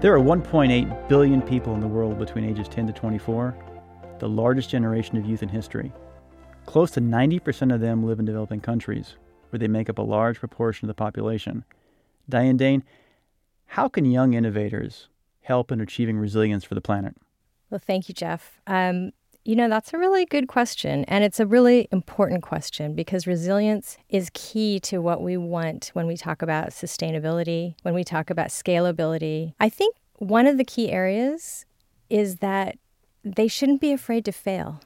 There are 1.8 billion people in the world between ages 10 to 24, the largest generation of youth in history. Close to 90% of them live in developing countries, where they make up a large proportion of the population. Diane Dane, how can young innovators help in achieving resilience for the planet? Well, thank you, Jeff. Um, you know, that's a really good question. And it's a really important question because resilience is key to what we want when we talk about sustainability, when we talk about scalability. I think one of the key areas is that they shouldn't be afraid to fail.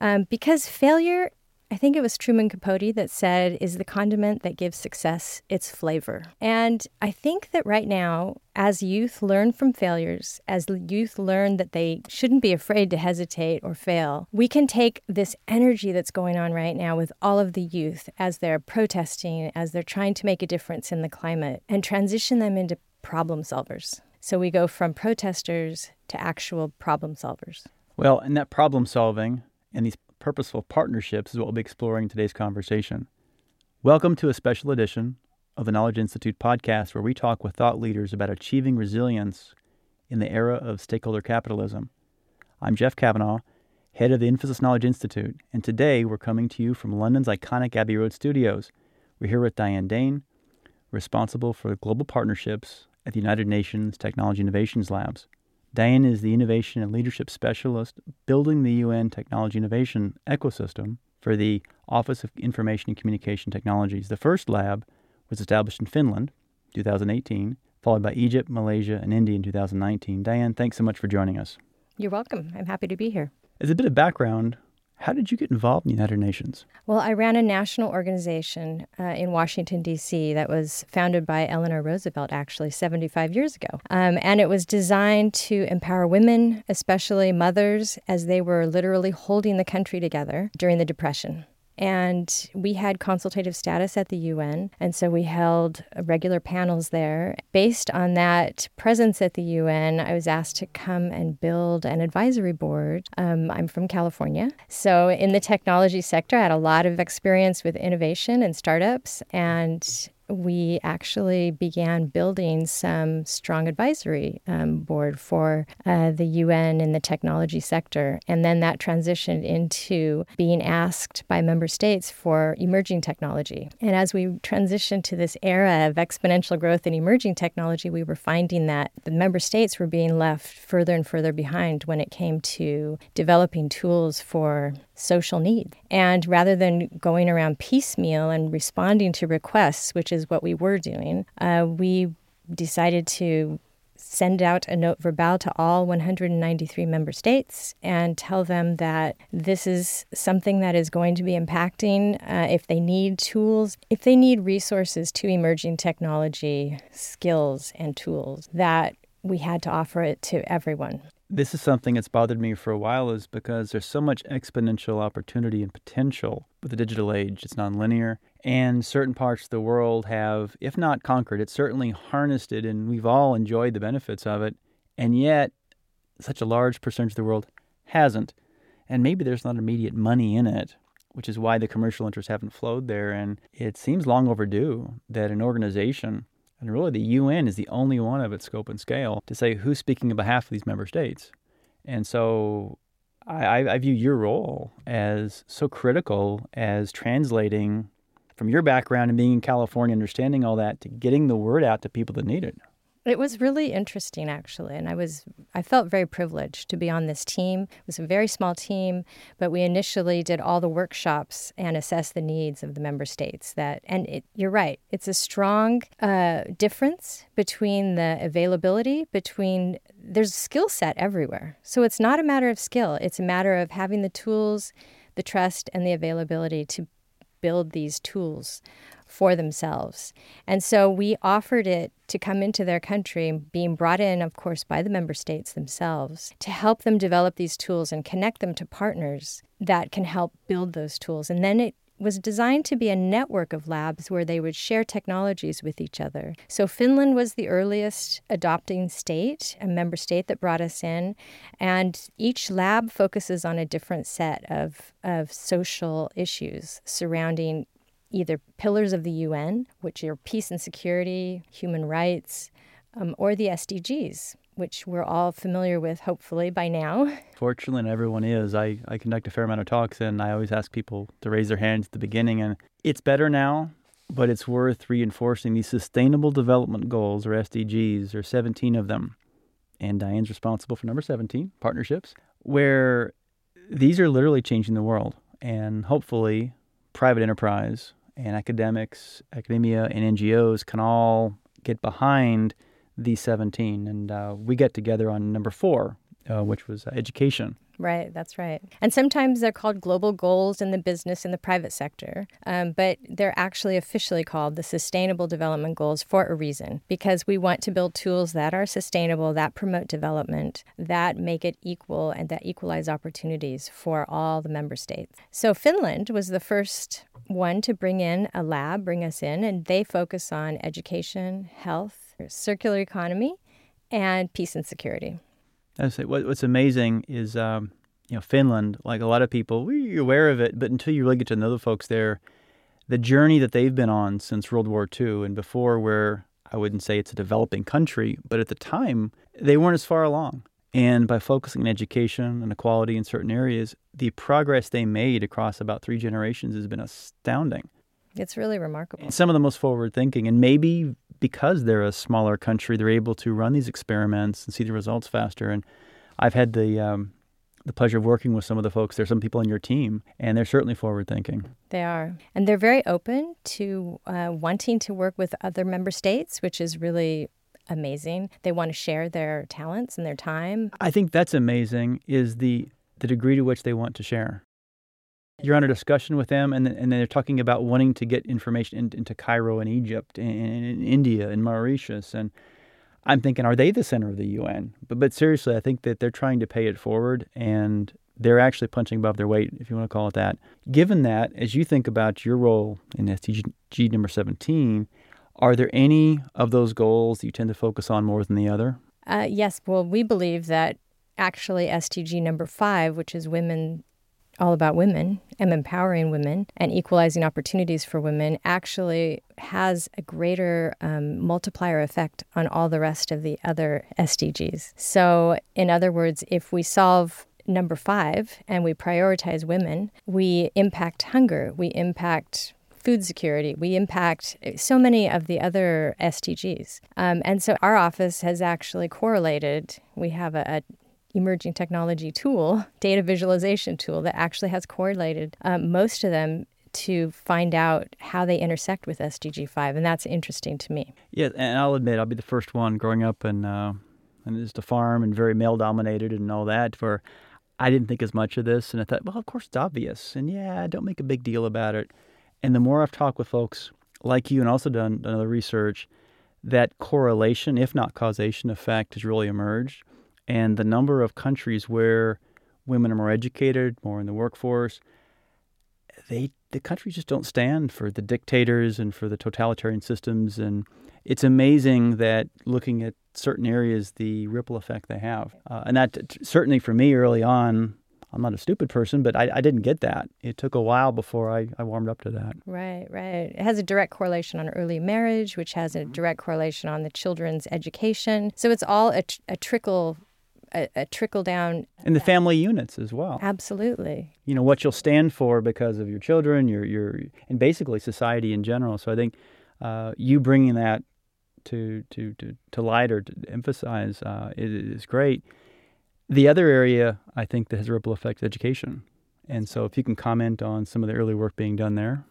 Um, because failure I think it was Truman Capote that said, is the condiment that gives success its flavor. And I think that right now, as youth learn from failures, as youth learn that they shouldn't be afraid to hesitate or fail, we can take this energy that's going on right now with all of the youth as they're protesting, as they're trying to make a difference in the climate, and transition them into problem solvers. So we go from protesters to actual problem solvers. Well, and that problem solving and these purposeful partnerships is what we'll be exploring in today's conversation. Welcome to a special edition of the Knowledge Institute podcast where we talk with thought leaders about achieving resilience in the era of stakeholder capitalism. I'm Jeff Kavanaugh, head of the Infosys Knowledge Institute, and today we're coming to you from London's iconic Abbey Road studios. We're here with Diane Dane, responsible for global partnerships at the United Nations Technology Innovations Labs. Diane is the Innovation and Leadership Specialist building the UN Technology Innovation ecosystem for the Office of Information and Communication Technologies. The first lab was established in Finland, 2018, followed by Egypt, Malaysia, and India in 2019. Diane, thanks so much for joining us. You're welcome. I'm happy to be here. As a bit of background, how did you get involved in the United Nations? Well, I ran a national organization uh, in Washington, D.C., that was founded by Eleanor Roosevelt actually 75 years ago. Um, and it was designed to empower women, especially mothers, as they were literally holding the country together during the Depression. And we had consultative status at the UN. And so we held regular panels there. Based on that presence at the UN, I was asked to come and build an advisory board. Um, I'm from California. So in the technology sector, I had a lot of experience with innovation and startups. And we actually began building some strong advisory um, board for uh, the UN in the technology sector. And then that transitioned into being asked by member states for emerging technology. And as we transitioned to this era of exponential growth in emerging technology, we were finding that the member states were being left further and further behind when it came to developing tools for social need. And rather than going around piecemeal and responding to requests, which is what we were doing, uh, we decided to send out a note verbale to all 193 member states and tell them that this is something that is going to be impacting uh, if they need tools, if they need resources to emerging technology skills and tools, that we had to offer it to everyone this is something that's bothered me for a while is because there's so much exponential opportunity and potential with the digital age. It's nonlinear, and certain parts of the world have, if not conquered, it's certainly harnessed it, and we've all enjoyed the benefits of it. And yet, such a large percentage of the world hasn't. And maybe there's not immediate money in it, which is why the commercial interests haven't flowed there. And it seems long overdue that an organization and really, the UN is the only one of its scope and scale to say who's speaking on behalf of these member states. And so I, I view your role as so critical as translating from your background and being in California, understanding all that, to getting the word out to people that need it. It was really interesting, actually, and I was I felt very privileged to be on this team. It was a very small team, but we initially did all the workshops and assessed the needs of the member states. That and it, you're right, it's a strong uh, difference between the availability between there's skill set everywhere. So it's not a matter of skill; it's a matter of having the tools, the trust, and the availability to build these tools for themselves. And so we offered it to come into their country, being brought in, of course, by the member states themselves, to help them develop these tools and connect them to partners that can help build those tools. And then it was designed to be a network of labs where they would share technologies with each other. So Finland was the earliest adopting state, a member state that brought us in, and each lab focuses on a different set of of social issues surrounding either pillars of the UN, which are peace and security, human rights, um, or the SDGs, which we're all familiar with, hopefully, by now. Fortunately, everyone is. I, I conduct a fair amount of talks, and I always ask people to raise their hands at the beginning. And it's better now, but it's worth reinforcing these Sustainable Development Goals, or SDGs. There are 17 of them. And Diane's responsible for number 17, partnerships, where these are literally changing the world. And hopefully, private enterprise and academics, academia, and NGOs can all get behind the 17. And uh, we get together on number four, uh, which was education. Right, that's right. And sometimes they're called global goals in the business and the private sector, um, but they're actually officially called the Sustainable Development Goals for a reason because we want to build tools that are sustainable, that promote development, that make it equal, and that equalize opportunities for all the member states. So Finland was the first one to bring in a lab, bring us in, and they focus on education, health, circular economy, and peace and security. I say what, what's amazing is um, you know Finland. Like a lot of people, we're aware of it, but until you really get to know the folks there, the journey that they've been on since World War II and before, where I wouldn't say it's a developing country, but at the time they weren't as far along. And by focusing on education and equality in certain areas, the progress they made across about three generations has been astounding. It's really remarkable. Some of the most forward thinking, and maybe because they're a smaller country, they're able to run these experiments and see the results faster. And I've had the um, the pleasure of working with some of the folks. There's some people on your team, and they're certainly forward thinking. They are, and they're very open to uh, wanting to work with other member states, which is really amazing. They want to share their talents and their time. I think that's amazing. Is the the degree to which they want to share you're on a discussion with them, and and they're talking about wanting to get information in, into Cairo and Egypt and, in India and Mauritius, and I'm thinking, are they the center of the UN? But but seriously, I think that they're trying to pay it forward, and they're actually punching above their weight, if you want to call it that. Given that, as you think about your role in SDG number 17, are there any of those goals you tend to focus on more than the other? Uh, yes. Well, we believe that actually SDG number five, which is women all about women and empowering women and equalizing opportunities for women actually has a greater um, multiplier effect on all the rest of the other SDGs. So, in other words, if we solve number five and we prioritize women, we impact hunger, we impact food security. We impact so many of the other SDGs. Um, and so our office has actually correlated. We have a, a emerging technology tool, data visualization tool, that actually has correlated um, most of them to find out how they intersect with SDG 5. And that's interesting to me. Yeah, and I'll admit, I'll be the first one growing up and, uh, and just a farm and very male dominated and all that, where I didn't think as much of this. And I thought, well, of course, it's obvious. And yeah, don't make a big deal about it. And the more I've talked with folks like you and also done, done other research, that correlation, if not causation effect, has really emerged and the number of countries where women are more educated, more in the workforce, they the countries just don't stand for the dictators and for the totalitarian systems. And it's amazing that looking at certain areas the ripple effect they have. Uh, and that certainly for me early on i'm not a stupid person but I, I, didn't get that. It took a while before I, I warmed up to that. Right right. It has a direct correlation on early marriage which has a mm-hmm. direct correlation on the children's education. So it's all a, a trickle a, a trickle down. And the family units as well. Absolutely. You know, what you'll stand for because of your children, your, your and basically society in general. So I think uh, you bringing that to, to, to, to light or to emphasize uh, is great. The other area I think that has a ripple effect is education. And so if you can comment on some of the early work being done there.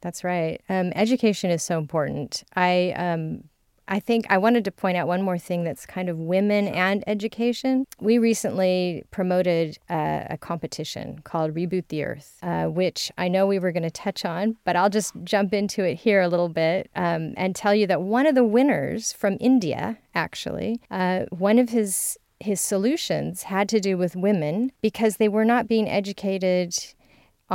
That's right. Um, education is so important. I um, I think I wanted to point out one more thing that's kind of women and education. We recently promoted a, a competition called Reboot the Earth, uh, which I know we were going to touch on, but I'll just jump into it here a little bit um, and tell you that one of the winners from India, actually, uh, one of his his solutions had to do with women because they were not being educated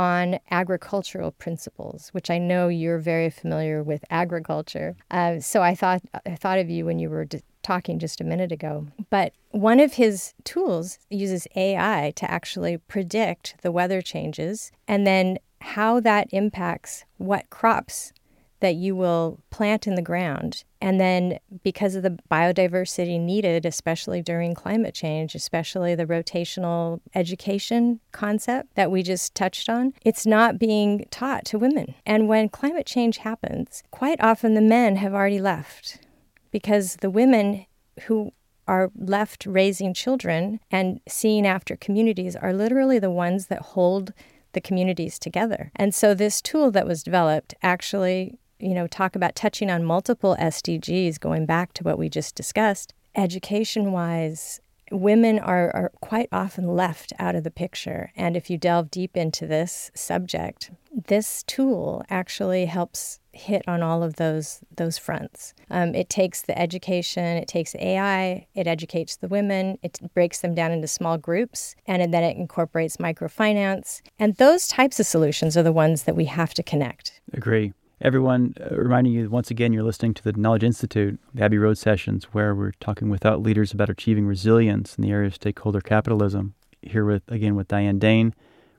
on agricultural principles, which I know you're very familiar with agriculture. Uh, so I thought I thought of you when you were d- talking just a minute ago. But one of his tools uses AI to actually predict the weather changes and then how that impacts what crops that you will plant in the ground. And then, because of the biodiversity needed, especially during climate change, especially the rotational education concept that we just touched on, it's not being taught to women. And when climate change happens, quite often the men have already left because the women who are left raising children and seeing after communities are literally the ones that hold the communities together. And so this tool that was developed actually, you know, talk about touching on multiple SDGs going back to what we just discussed. Education wise, women are, are quite often left out of the picture. And if you delve deep into this subject, this tool actually helps hit on all of those those fronts. Um, it takes the education, it takes AI, it educates the women, it breaks them down into small groups, and then it incorporates microfinance. And those types of solutions are the ones that we have to connect. Agree. Everyone, uh, reminding you once again, you're listening to the Knowledge Institute, the Abbey Road sessions, where we're talking with thought leaders about achieving resilience in the area of stakeholder capitalism. Here with again with Diane Dane,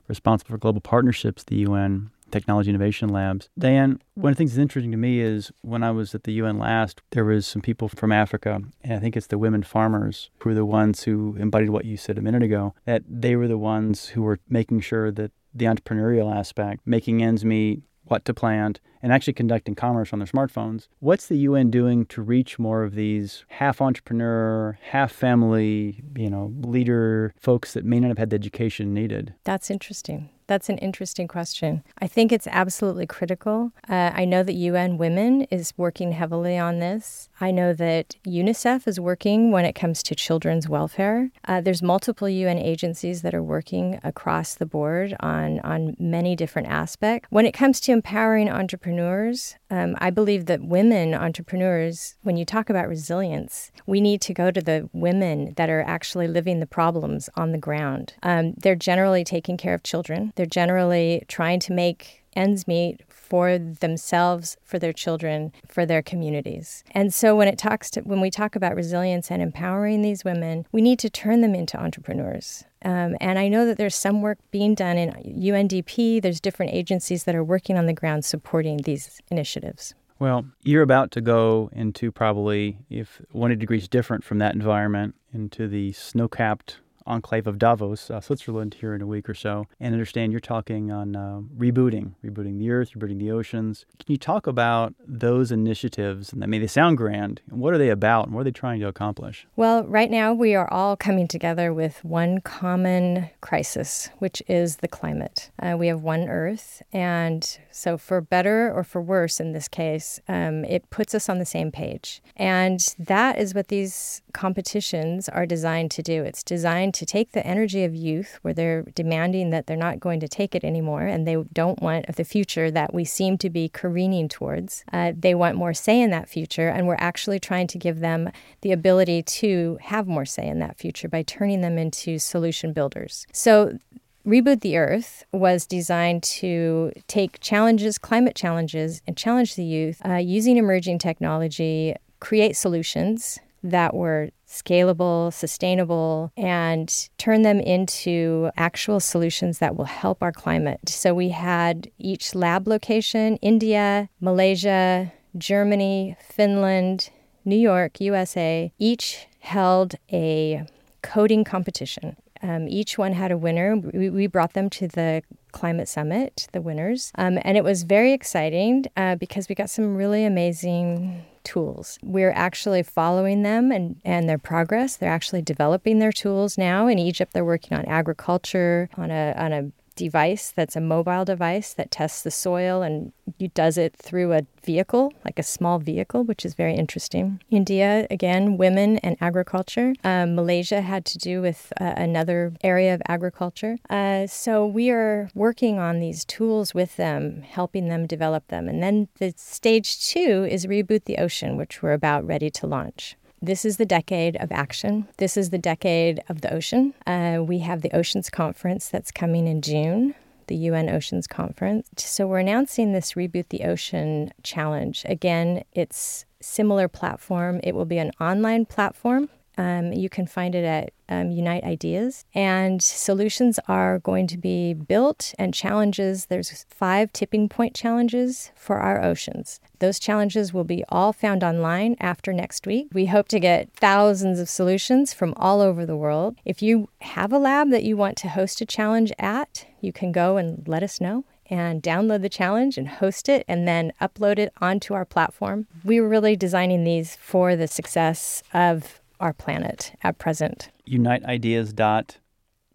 responsible for global partnerships, the UN Technology Innovation Labs. Diane, one of the things that's interesting to me is when I was at the UN last, there was some people from Africa, and I think it's the women farmers who are the ones who embodied what you said a minute ago, that they were the ones who were making sure that the entrepreneurial aspect, making ends meet, what to plant, and actually conducting commerce on their smartphones. What's the UN doing to reach more of these half entrepreneur, half family, you know, leader folks that may not have had the education needed? That's interesting. That's an interesting question. I think it's absolutely critical. Uh, I know that UN Women is working heavily on this. I know that UNICEF is working when it comes to children's welfare. Uh, there's multiple UN agencies that are working across the board on, on many different aspects. When it comes to empowering entrepreneurs, um, I believe that women entrepreneurs, when you talk about resilience, we need to go to the women that are actually living the problems on the ground. Um, they're generally taking care of children. They're generally trying to make ends meet for themselves, for their children, for their communities. And so when it talks to when we talk about resilience and empowering these women, we need to turn them into entrepreneurs. Um, and I know that there's some work being done in UNDP. There's different agencies that are working on the ground supporting these initiatives. Well, you're about to go into probably, if one degrees different from that environment, into the snow capped enclave of Davos, uh, Switzerland, here in a week or so, and understand you're talking on uh, rebooting, rebooting the Earth, rebooting the oceans. Can you talk about those initiatives? And I mean, they sound grand. And what are they about, and what are they trying to accomplish? Well, right now we are all coming together with one common crisis, which is the climate. Uh, we have one Earth, and so for better or for worse, in this case, um, it puts us on the same page, and that is what these competitions are designed to do. It's designed to take the energy of youth, where they're demanding that they're not going to take it anymore and they don't want the future that we seem to be careening towards. Uh, they want more say in that future, and we're actually trying to give them the ability to have more say in that future by turning them into solution builders. So, Reboot the Earth was designed to take challenges, climate challenges, and challenge the youth uh, using emerging technology, create solutions that were scalable, sustainable, and turn them into actual solutions that will help our climate. So we had each lab location India, Malaysia, Germany, Finland, New York, USA, each held a coding competition. Um, each one had a winner. We, we, brought them to the climate summit, the winners, um, and it was very exciting uh, because we got some really amazing tools. We're actually following them and, and their progress. They're actually developing their tools now. In Egypt, they're working on agriculture, on a, on a device that's a mobile device that tests the soil and you does it through a vehicle, like a small vehicle, which is very interesting. India, again, women and agriculture. Um, Malaysia had to do with uh, another area of agriculture. Uh, so we are working on these tools with them, helping them develop them. And then the stage two is Reboot the Ocean, which we're about ready to launch. This is the decade of action. This is the decade of the ocean. Uh, we have the Oceans Conference that's coming in June, the UN Oceans Conference. So we're announcing this Reboot the Ocean challenge. Again, it's similar platform. It will be an online platform Um, you can find it at um, Unite Ideas. And solutions are going to be built and challenges. There's five tipping point challenges for our oceans. Those challenges will be all found online after next week. We hope to get thousands of solutions from all over the world. If you have a lab that you want to host a challenge at, you can go and let us know and download the challenge and host it and then upload it onto our platform. We were really designing these for the success of our planet at present. UniteIdeas.org.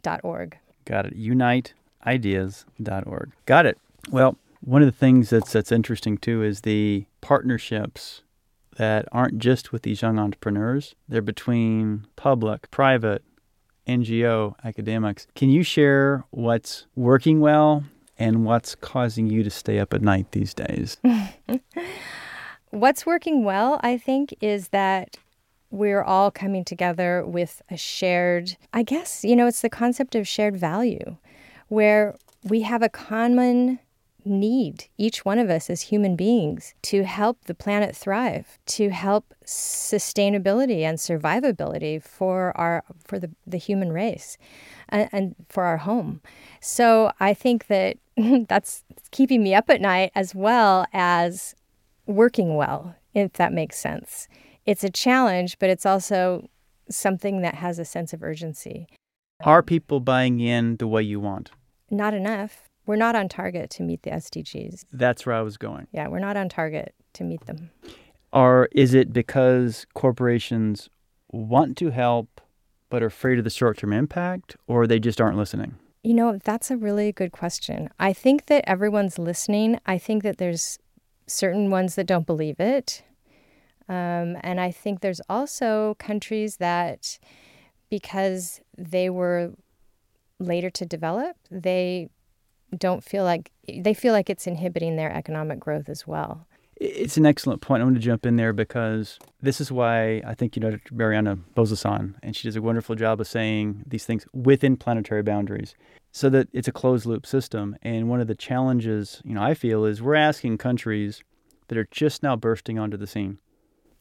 Dot org. Got it. UniteIdeas.org. Got it. Well, one of the things that's that's interesting too is the partnerships that aren't just with these young entrepreneurs. They're between public, private, NGO, academics. Can you share what's working well and what's causing you to stay up at night these days? What's working well, I think, is that we're all coming together with a shared, I guess, you know, it's the concept of shared value where we have a common need, each one of us as human beings, to help the planet thrive, to help sustainability and survivability for our for the, the human race and, and for our home. So I think that that's keeping me up at night as well as working well, if that makes sense it's a challenge, but it's also something that has a sense of urgency. Are people buying in the way you want? Not enough. We're not on target to meet the SDGs. That's where I was going. Yeah, we're not on target to meet them. Or is it because corporations want to help but are afraid of the short term impact, or they just aren't listening? You know, that's a really good question. I think that everyone's listening. I think that there's certain ones that don't believe it. Um, and I think there's also countries that, because they were later to develop, they don't feel like they feel like it's inhibiting their economic growth as well. It's an excellent point. I want to jump in there because this is why I think you know Dr. Mariana Bozesan, and she does a wonderful job of saying these things within planetary boundaries, so that it's a closed loop system. And one of the challenges, you know, I feel is we're asking countries that are just now bursting onto the scene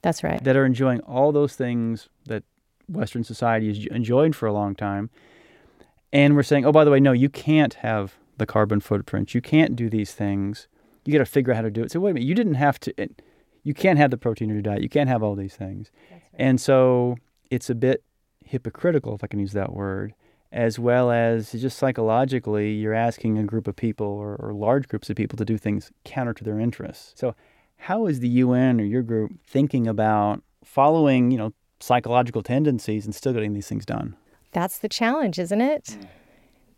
that's right. That are enjoying all those things that Western society has enjoyed for a long time. And we're saying, oh, by the way, no, you can't have the carbon footprint. You can't do these things. You got to figure out how to do it. So, wait a minute, you didn't have to, it, you can't have the protein in your diet. You can't have all these things. Right. And so it's a bit hypocritical, if I can use that word, as well as just psychologically, you're asking a group of people or, or large groups of people to do things counter to their interests. So, how is the UN or your group thinking about following, you know, psychological tendencies and still getting these things done? That's the challenge, isn't it?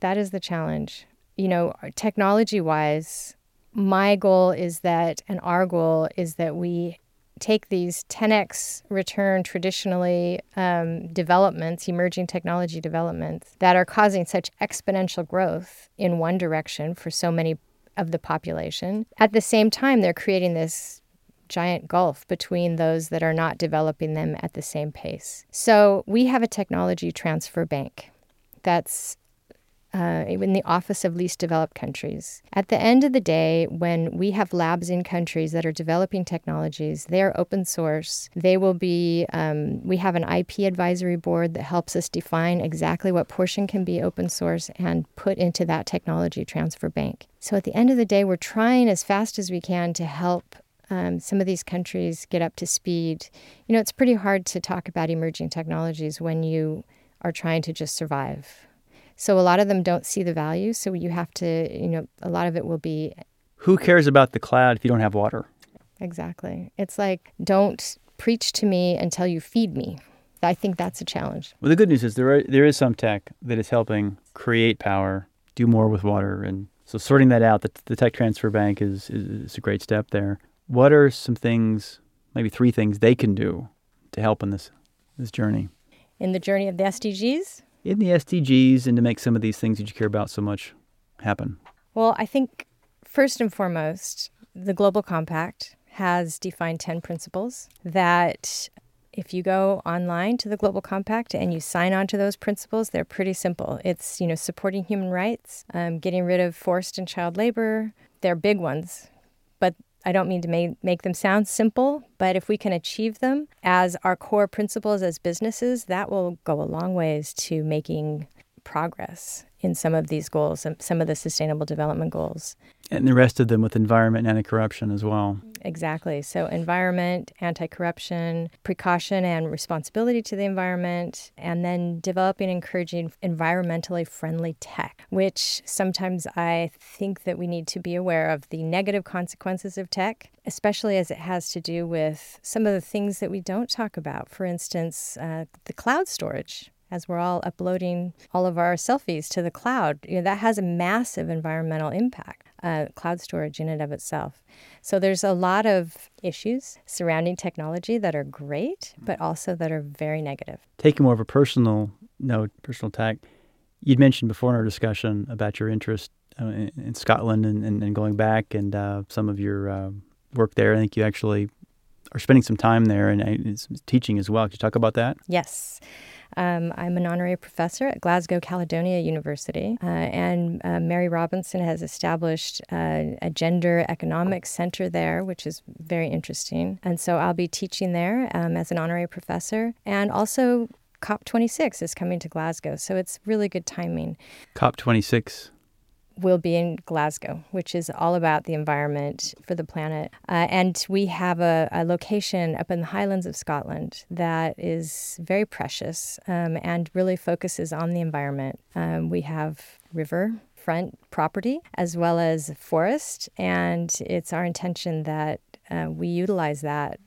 That is the challenge. You know, technology wise, my goal is that, and our goal is that we take these 10x return traditionally um, developments, emerging technology developments that are causing such exponential growth in one direction for so many of the population. At the same time, they're creating this giant gulf between those that are not developing them at the same pace. So we have a technology transfer bank that's uh, in the Office of Least Developed Countries. At the end of the day, when we have labs in countries that are developing technologies, they are open source. They will be, um, we have an IP advisory board that helps us define exactly what portion can be open source and put into that technology transfer bank. So at the end of the day, we're trying as fast as we can to help um, some of these countries get up to speed. You know, it's pretty hard to talk about emerging technologies when you are trying to just survive so a lot of them don't see the value. So you have to, you know, a lot of it will be. Who cares about the cloud if you don't have water? Exactly. It's like, don't preach to me until you feed me. I think that's a challenge. Well, the good news is there are, there is some tech that is helping create power, do more with water, and so sorting that out. The, the tech transfer bank is, is, is a great step there. What are some things, maybe three things they can do to help in this this journey? In the journey of the SDGs in the SDGs and to make some of these things that you care about so much happen? Well, I think first and foremost, the Global Compact has defined 10 principles that if you go online to the Global Compact and you sign on to those principles, they're pretty simple. It's, you know, supporting human rights, um, getting rid of forced and child labor. They're big ones. But I don't mean to make, them sound simple, but if we can achieve them as our core principles as businesses, that will go a long ways to making progress in some of these goals, some of the sustainable development goals. And the rest of them with environment and anti-corruption as well. Exactly. So, environment, anti corruption, precaution and responsibility to the environment, and then developing and encouraging environmentally friendly tech, which sometimes I think that we need to be aware of the negative consequences of tech, especially as it has to do with some of the things that we don't talk about. For instance, uh, the cloud storage as we're all uploading all of our selfies to the cloud. You know, that has a massive environmental impact, uh, cloud storage in and of itself. So there's a lot of issues surrounding technology that are great, but also that are very negative. Taking more of a personal note, personal tack, you'd mentioned before in our discussion about your interest uh, in, in, Scotland and, and, and, going back and uh, some of your uh, work there. I think you actually are spending some time there and uh, teaching as well. Could you talk about that? Yes. Um, I'm an honorary professor at Glasgow Caledonian University, uh, and uh, Mary Robinson has established uh, a gender economics center there, which is very interesting. And so I'll be teaching there um, as an honorary professor, and also COP26 is coming to Glasgow, so it's really good timing. COP26 will be in Glasgow, which is all about the environment for the planet. Uh, and we have a, a, location up in the Highlands of Scotland that is very precious um, and really focuses on the environment. Um, we have river front property as well as forest, and it's our intention that uh, we utilize that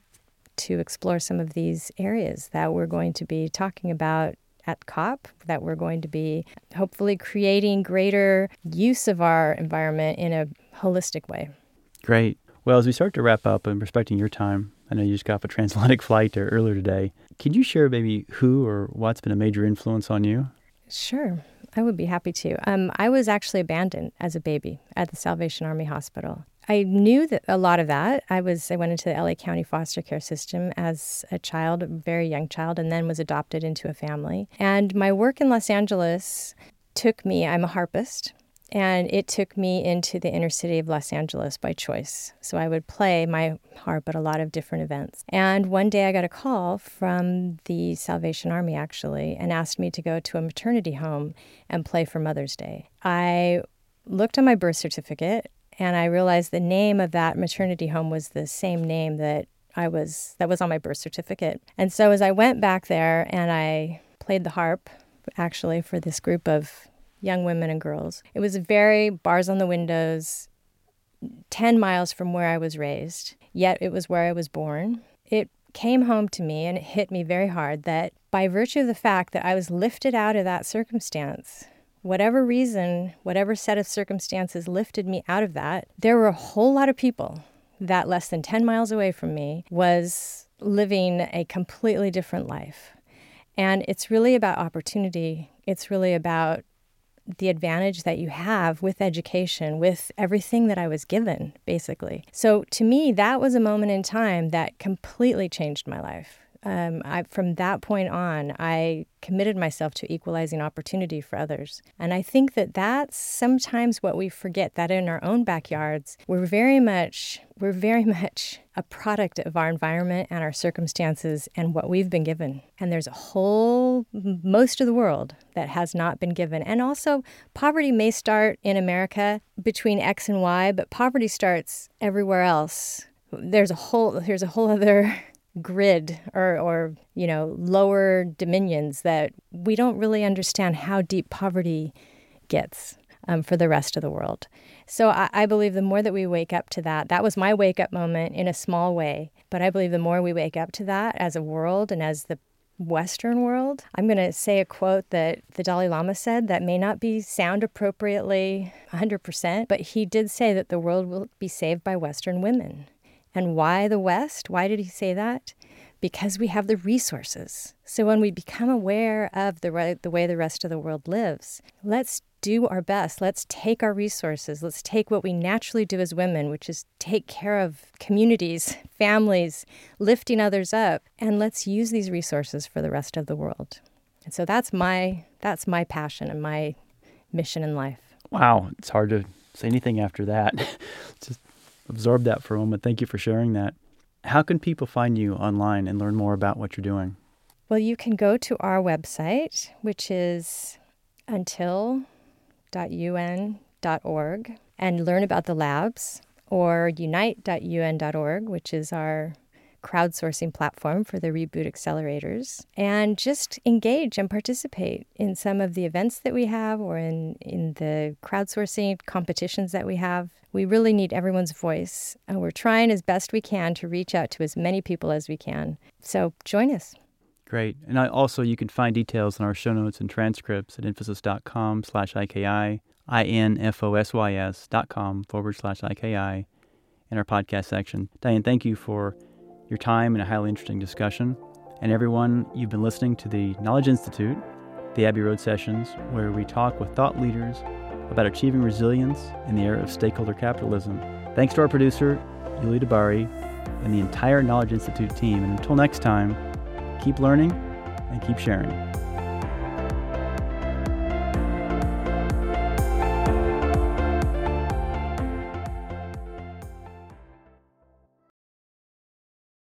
to explore some of these areas that we're going to be talking about at COP that we're going to be hopefully creating greater use of our environment in a holistic way. Great. Well, as we start to wrap up and respecting your time, I know you just got off a transatlantic flight earlier today. Could you share maybe who or what's been a major influence on you? Sure. I would be happy to. Um, I was actually abandoned as a baby at the Salvation Army Hospital. I knew that a lot of that. I was I went into the LA County foster care system as a child, a very young child, and then was adopted into a family. And my work in Los Angeles took me. I'm a harpist, and it took me into the inner city of Los Angeles by choice. So I would play my harp at a lot of different events. And one day I got a call from the Salvation Army actually and asked me to go to a maternity home and play for Mother's Day. I looked on my birth certificate and I realized the name of that maternity home was the same name that I was that was on my birth certificate. And so as I went back there and I played the harp actually for this group of young women and girls. It was very bars on the windows 10 miles from where I was raised, yet it was where I was born. It came home to me and it hit me very hard that by virtue of the fact that I was lifted out of that circumstance whatever reason, whatever set of circumstances lifted me out of that, there were a whole lot of people that less than 10 miles away from me was living a completely different life. And it's really about opportunity. It's really about the advantage that you have with education, with everything that I was given, basically. So to me, that was a moment in time that completely changed my life um, I, from that point on, I committed myself to equalizing opportunity for others. And I think that that's sometimes what we forget that in our own backyards, we're very much we're very much a product of our environment and our circumstances and what we've been given. And there's a whole most of the world that has not been given. And also poverty may start in America between X and Y, but poverty starts everywhere else. There's a whole there's a whole other grid or, or you know lower dominions that we don't really understand how deep poverty gets um, for the rest of the world. So I, I believe the more that we wake up to that, that was my wake up moment in a small way. But I believe the more we wake up to that as a world and as the Western world, I'm going to say a quote that the Dalai Lama said that may not be sound appropriately 100%, but he did say that the world will be saved by Western women. And why the West? Why did he say that? Because we have the resources. So when we become aware of the, the way the rest of the world lives, let's do our best. Let's take our resources. Let's take what we naturally do as women, which is take care of communities, families, lifting others up, and let's use these resources for the rest of the world. And so that's my that's my passion and my mission in life. Wow, it's hard to say anything after that. just absorb that for a moment. Thank you for sharing that. How can people find you online and learn more about what you're doing? Well, you can go to our website, which is until.un.org, and learn about the labs, or unite.un.org, which is our crowdsourcing platform for the Reboot Accelerators, and just engage and participate in some of the events that we have or in, in the crowdsourcing competitions that we have. We really need everyone's voice, and we're trying as best we can to reach out to as many people as we can. So join us. Great. And I also, you can find details in our show notes and transcripts at infosys.com slash IKI, I-N-F-O-S-Y-S dot com forward slash IKI in our podcast section. Diane, thank you for your time in a highly interesting discussion. And everyone, you've been listening to the Knowledge Institute, the Abbey Road Sessions, where we talk with thought leaders about achieving resilience in the era of stakeholder capitalism. Thanks to our producer, Yuli Dabari, and the entire Knowledge Institute team. And until next time, keep learning and keep sharing.